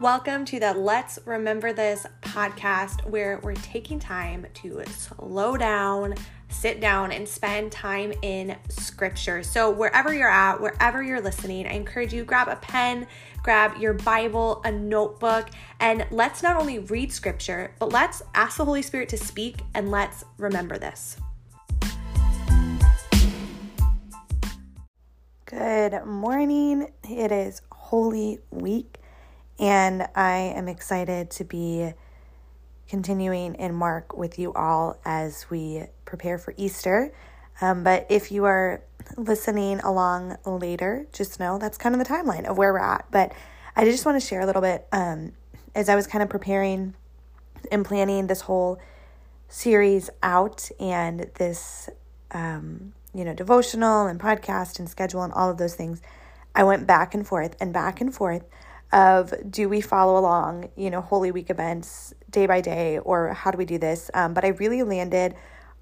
Welcome to the Let's Remember This podcast, where we're taking time to slow down, sit down, and spend time in scripture. So, wherever you're at, wherever you're listening, I encourage you grab a pen, grab your Bible, a notebook, and let's not only read scripture, but let's ask the Holy Spirit to speak and let's remember this. Good morning. It is Holy Week. And I am excited to be continuing in Mark with you all as we prepare for Easter. Um, but if you are listening along later, just know that's kind of the timeline of where we're at. But I just want to share a little bit um, as I was kind of preparing and planning this whole series out and this, um, you know, devotional and podcast and schedule and all of those things. I went back and forth and back and forth of do we follow along, you know, Holy Week events day by day, or how do we do this? Um, but I really landed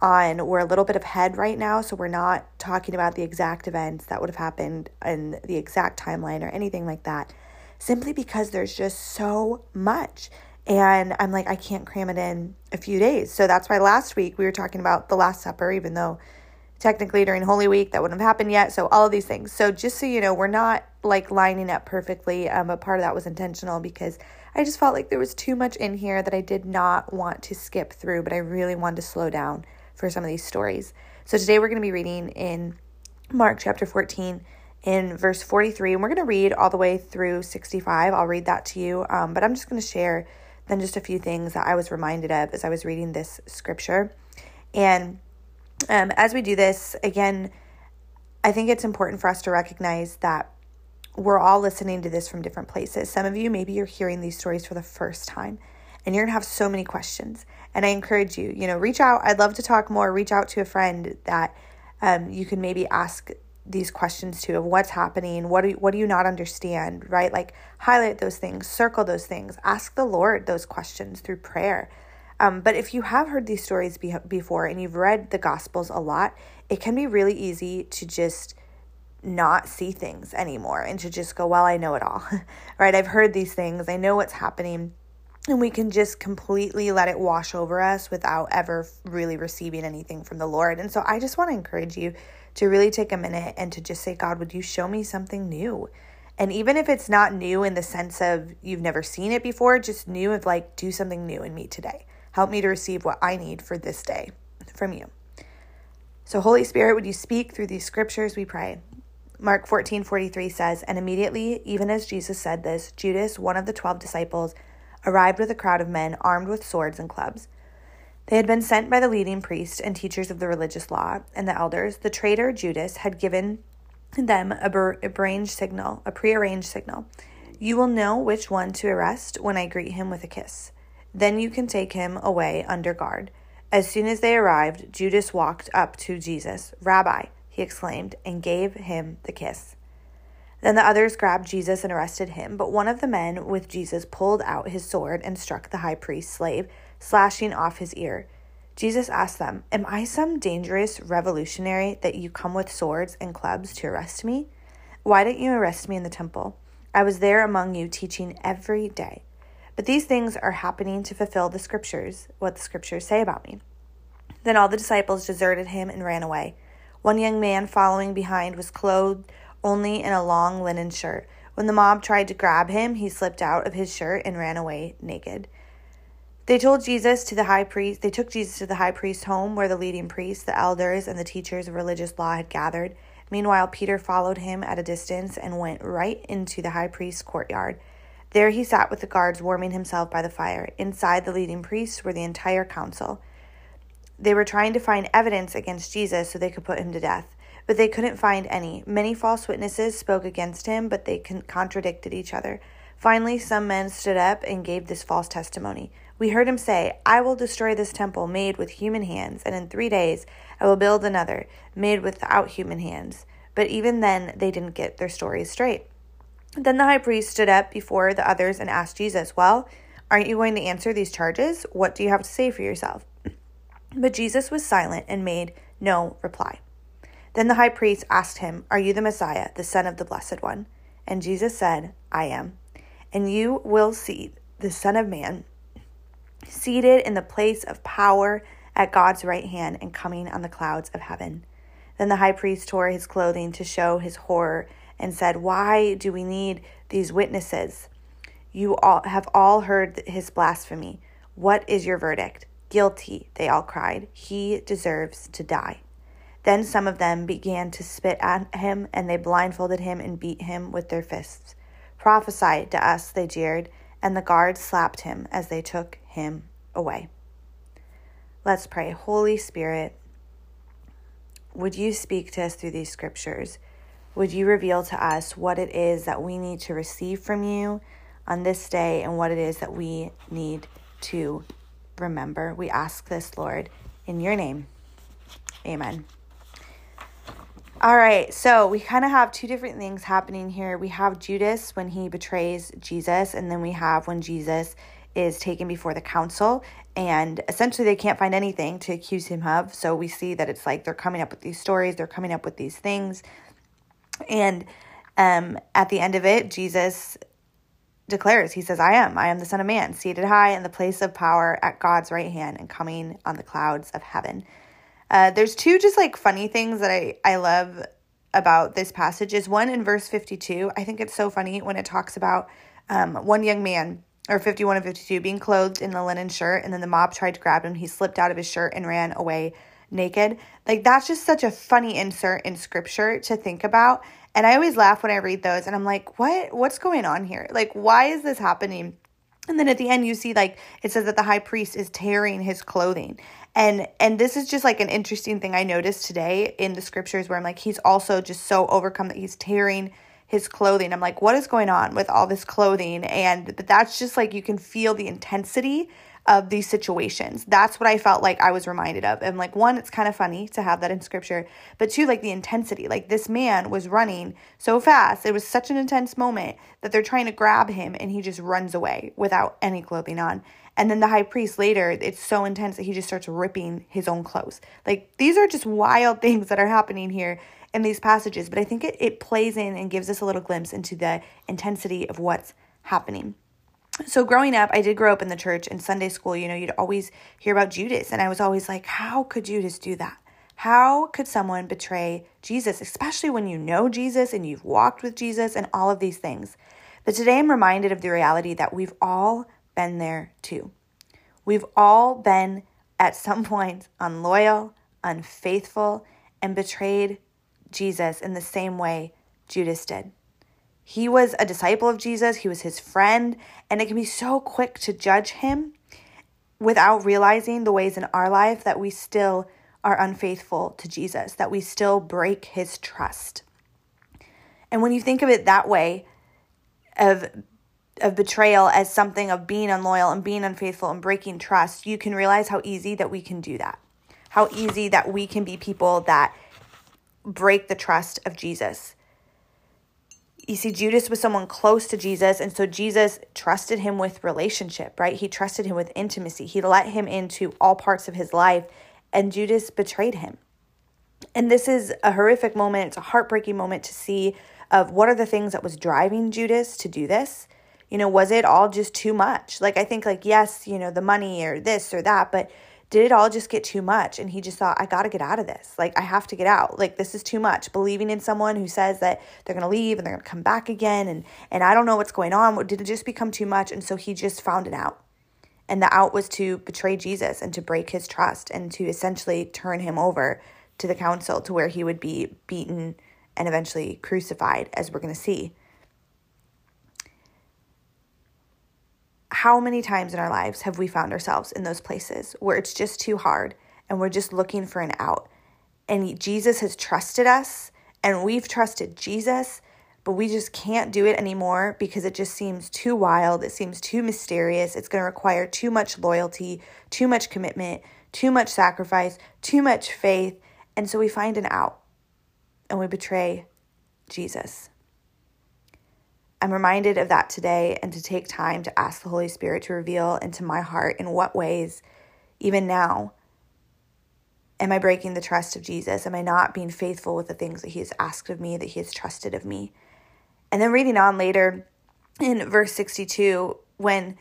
on we're a little bit ahead right now, so we're not talking about the exact events that would have happened in the exact timeline or anything like that, simply because there's just so much. And I'm like, I can't cram it in a few days. So that's why last week we were talking about the Last Supper, even though technically during Holy Week that wouldn't have happened yet. So all of these things. So just so you know, we're not like lining up perfectly, um, but part of that was intentional because I just felt like there was too much in here that I did not want to skip through, but I really wanted to slow down for some of these stories. So today we're going to be reading in Mark chapter 14 in verse 43, and we're going to read all the way through 65. I'll read that to you, um, but I'm just going to share then just a few things that I was reminded of as I was reading this scripture. And um, as we do this, again, I think it's important for us to recognize that we're all listening to this from different places. Some of you, maybe you're hearing these stories for the first time and you're gonna have so many questions. And I encourage you, you know, reach out. I'd love to talk more. Reach out to a friend that um, you can maybe ask these questions to of what's happening, what do you, what do you not understand, right? Like highlight those things, circle those things, ask the Lord those questions through prayer. Um, but if you have heard these stories be- before and you've read the Gospels a lot, it can be really easy to just not see things anymore and to just go, well, I know it all, right? I've heard these things, I know what's happening. And we can just completely let it wash over us without ever really receiving anything from the Lord. And so I just want to encourage you to really take a minute and to just say, God, would you show me something new? And even if it's not new in the sense of you've never seen it before, just new of like, do something new in me today. Help me to receive what I need for this day from you. So, Holy Spirit, would you speak through these scriptures, we pray. Mark 14 43 says, And immediately, even as Jesus said this, Judas, one of the twelve disciples, arrived with a crowd of men armed with swords and clubs. They had been sent by the leading priests and teachers of the religious law and the elders. The traitor Judas had given them a, arranged signal, a prearranged signal. You will know which one to arrest when I greet him with a kiss. Then you can take him away under guard. As soon as they arrived, Judas walked up to Jesus. Rabbi, he exclaimed, and gave him the kiss. Then the others grabbed Jesus and arrested him, but one of the men with Jesus pulled out his sword and struck the high priest's slave, slashing off his ear. Jesus asked them, Am I some dangerous revolutionary that you come with swords and clubs to arrest me? Why didn't you arrest me in the temple? I was there among you teaching every day. But these things are happening to fulfill the scriptures, what the scriptures say about me. Then all the disciples deserted him and ran away. One young man following behind was clothed only in a long linen shirt. When the mob tried to grab him, he slipped out of his shirt and ran away naked. They told Jesus to the high priest, they took Jesus to the high priest's home where the leading priests, the elders, and the teachers of religious law had gathered. Meanwhile, Peter followed him at a distance and went right into the high priest's courtyard. There he sat with the guards, warming himself by the fire. Inside the leading priests were the entire council. They were trying to find evidence against Jesus so they could put him to death, but they couldn't find any. Many false witnesses spoke against him, but they contradicted each other. Finally, some men stood up and gave this false testimony. We heard him say, I will destroy this temple made with human hands, and in three days I will build another made without human hands. But even then, they didn't get their stories straight. Then the high priest stood up before the others and asked Jesus, Well, aren't you going to answer these charges? What do you have to say for yourself? But Jesus was silent and made no reply. Then the high priest asked him, Are you the Messiah, the Son of the Blessed One? And Jesus said, I am. and you will see the Son of Man seated in the place of power at God's right hand and coming on the clouds of heaven. Then the high priest tore his clothing to show his horror and said, Why do we need these witnesses? You all have all heard his blasphemy. What is your verdict? Guilty, they all cried. He deserves to die. Then some of them began to spit at him, and they blindfolded him and beat him with their fists. Prophesy to us, they jeered, and the guards slapped him as they took him away. Let's pray. Holy Spirit, would you speak to us through these scriptures? Would you reveal to us what it is that we need to receive from you on this day and what it is that we need to remember? We ask this, Lord, in your name. Amen. All right, so we kind of have two different things happening here. We have Judas when he betrays Jesus, and then we have when Jesus is taken before the council and essentially they can't find anything to accuse him of so we see that it's like they're coming up with these stories they're coming up with these things and um, at the end of it jesus declares he says i am. I am the son of man seated high in the place of power at god's right hand and coming on the clouds of heaven. Uh, there's two just like funny things that i i love about this passage is one in verse 52 i think it's so funny when it talks about um, one young man or 51 and 52, being clothed in the linen shirt, and then the mob tried to grab him. He slipped out of his shirt and ran away naked. Like, that's just such a funny insert in scripture to think about. And I always laugh when I read those, and I'm like, what? What's going on here? Like, why is this happening? And then at the end, you see, like, it says that the high priest is tearing his clothing. And and this is just like an interesting thing I noticed today in the scriptures where I'm like, he's also just so overcome that he's tearing his clothing. I'm like, what is going on with all this clothing? And that's just like you can feel the intensity of these situations. That's what I felt like I was reminded of. And like one, it's kind of funny to have that in scripture, but two, like the intensity. Like this man was running so fast. It was such an intense moment that they're trying to grab him and he just runs away without any clothing on. And then the high priest later, it's so intense that he just starts ripping his own clothes. Like these are just wild things that are happening here in these passages, but I think it, it plays in and gives us a little glimpse into the intensity of what's happening. So, growing up, I did grow up in the church and Sunday school. You know, you'd always hear about Judas, and I was always like, how could Judas do that? How could someone betray Jesus, especially when you know Jesus and you've walked with Jesus and all of these things? But today I'm reminded of the reality that we've all been there too. We've all been at some point unloyal, unfaithful, and betrayed Jesus in the same way Judas did. He was a disciple of Jesus, he was his friend, and it can be so quick to judge him without realizing the ways in our life that we still are unfaithful to Jesus, that we still break his trust. And when you think of it that way, of of betrayal as something of being unloyal and being unfaithful and breaking trust, you can realize how easy that we can do that. How easy that we can be people that break the trust of Jesus. You see, Judas was someone close to Jesus, and so Jesus trusted him with relationship, right? He trusted him with intimacy. He let him into all parts of his life, and Judas betrayed him. And this is a horrific moment. It's a heartbreaking moment to see of what are the things that was driving Judas to do this. You know, was it all just too much? Like I think like yes, you know, the money or this or that, but did it all just get too much? And he just thought, I got to get out of this. Like, I have to get out. Like, this is too much. Believing in someone who says that they're going to leave and they're going to come back again. And, and I don't know what's going on. Did it just become too much? And so he just found it out. And the out was to betray Jesus and to break his trust and to essentially turn him over to the council to where he would be beaten and eventually crucified, as we're going to see. How many times in our lives have we found ourselves in those places where it's just too hard and we're just looking for an out? And Jesus has trusted us and we've trusted Jesus, but we just can't do it anymore because it just seems too wild. It seems too mysterious. It's going to require too much loyalty, too much commitment, too much sacrifice, too much faith. And so we find an out and we betray Jesus. I'm reminded of that today and to take time to ask the Holy Spirit to reveal into my heart in what ways, even now, am I breaking the trust of Jesus? Am I not being faithful with the things that He has asked of me, that He has trusted of me? And then reading on later, in verse 62 when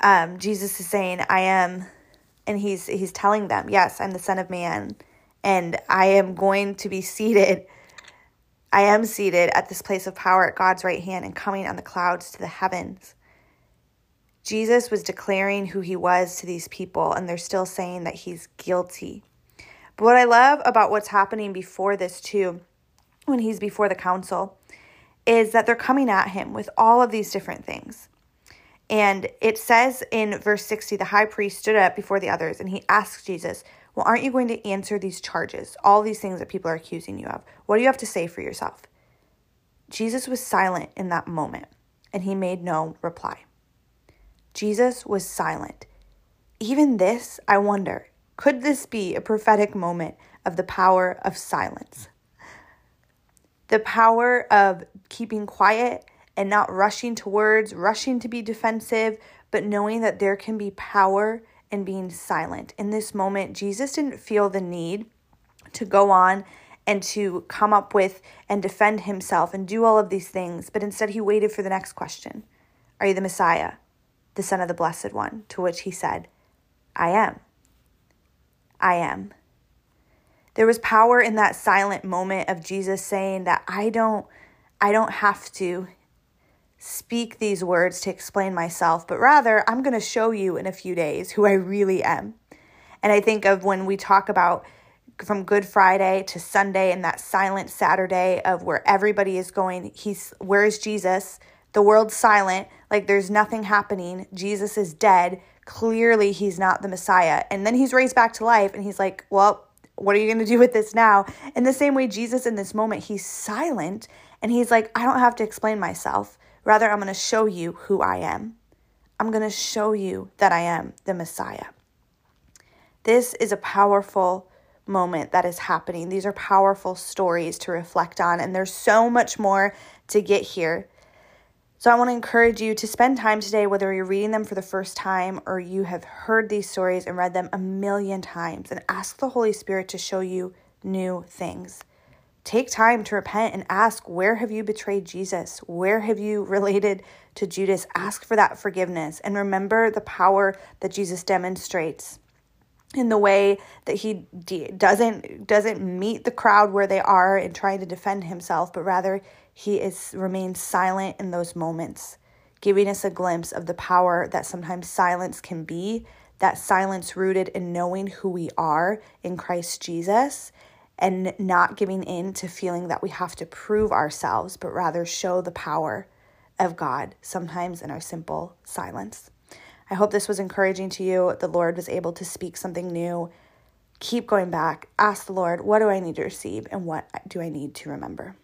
um, Jesus is saying, I am, and he's, he's telling them, Yes, I'm the Son of Man, and I am going to be seated. I am seated at this place of power at God's right hand and coming on the clouds to the heavens. Jesus was declaring who he was to these people, and they're still saying that he's guilty. But what I love about what's happening before this, too, when he's before the council, is that they're coming at him with all of these different things. And it says in verse 60 the high priest stood up before the others and he asked Jesus, Well, aren't you going to answer these charges, all these things that people are accusing you of? What do you have to say for yourself? Jesus was silent in that moment and he made no reply. Jesus was silent. Even this, I wonder, could this be a prophetic moment of the power of silence? The power of keeping quiet and not rushing to words, rushing to be defensive, but knowing that there can be power in being silent. In this moment, Jesus didn't feel the need to go on and to come up with and defend himself and do all of these things, but instead he waited for the next question Are you the Messiah, the Son of the Blessed One? To which he said, I am. I am. There was power in that silent moment of Jesus saying that I don't I don't have to speak these words to explain myself, but rather I'm going to show you in a few days who I really am. And I think of when we talk about from Good Friday to Sunday and that silent Saturday of where everybody is going, he's where is Jesus? The world's silent, like there's nothing happening. Jesus is dead. Clearly, he's not the Messiah. And then he's raised back to life and he's like, well, what are you going to do with this now? In the same way, Jesus in this moment, he's silent and he's like, I don't have to explain myself. Rather, I'm going to show you who I am. I'm going to show you that I am the Messiah. This is a powerful moment that is happening. These are powerful stories to reflect on, and there's so much more to get here. So, I want to encourage you to spend time today, whether you're reading them for the first time or you have heard these stories and read them a million times, and ask the Holy Spirit to show you new things. Take time to repent and ask, Where have you betrayed Jesus? Where have you related to Judas? Ask for that forgiveness and remember the power that Jesus demonstrates in the way that he doesn't doesn't meet the crowd where they are and trying to defend himself but rather he is remains silent in those moments giving us a glimpse of the power that sometimes silence can be that silence rooted in knowing who we are in Christ Jesus and not giving in to feeling that we have to prove ourselves but rather show the power of God sometimes in our simple silence I hope this was encouraging to you. The Lord was able to speak something new. Keep going back. Ask the Lord, what do I need to receive and what do I need to remember?